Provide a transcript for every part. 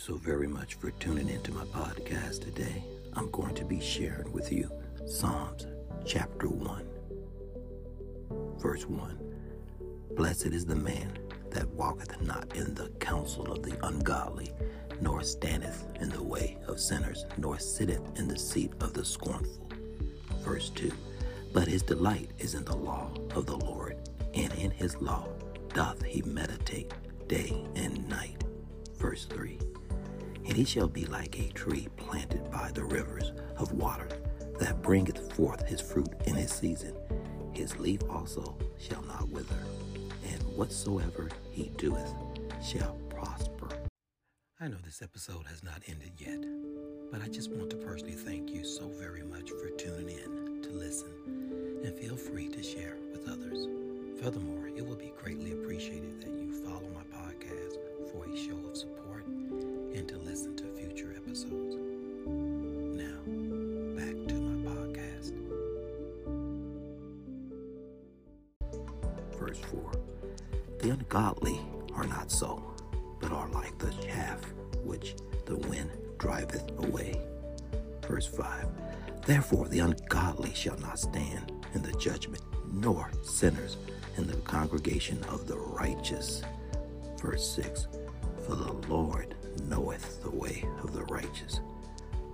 so very much for tuning into my podcast today. I'm going to be sharing with you Psalms chapter 1, verse 1. Blessed is the man that walketh not in the counsel of the ungodly, nor standeth in the way of sinners, nor sitteth in the seat of the scornful. Verse 2. But his delight is in the law of the Lord, and in his law doth he meditate day and night. Verse 3 And he shall be like a tree planted by the rivers of water, that bringeth forth his fruit in his season. His leaf also shall not wither, and whatsoever he doeth shall prosper. I know this episode has not ended yet, but I just want to personally thank you so very much for tuning in to listen, and feel free to share with others. Furthermore, it will be greatly appreciated Verse 4 The ungodly are not so, but are like the chaff which the wind driveth away. Verse 5 Therefore the ungodly shall not stand in the judgment, nor sinners in the congregation of the righteous. Verse 6 For the Lord knoweth the way of the righteous,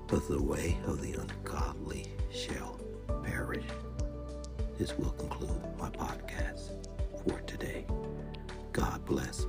but the way of the ungodly shall perish. This will conclude my podcast for today. God bless.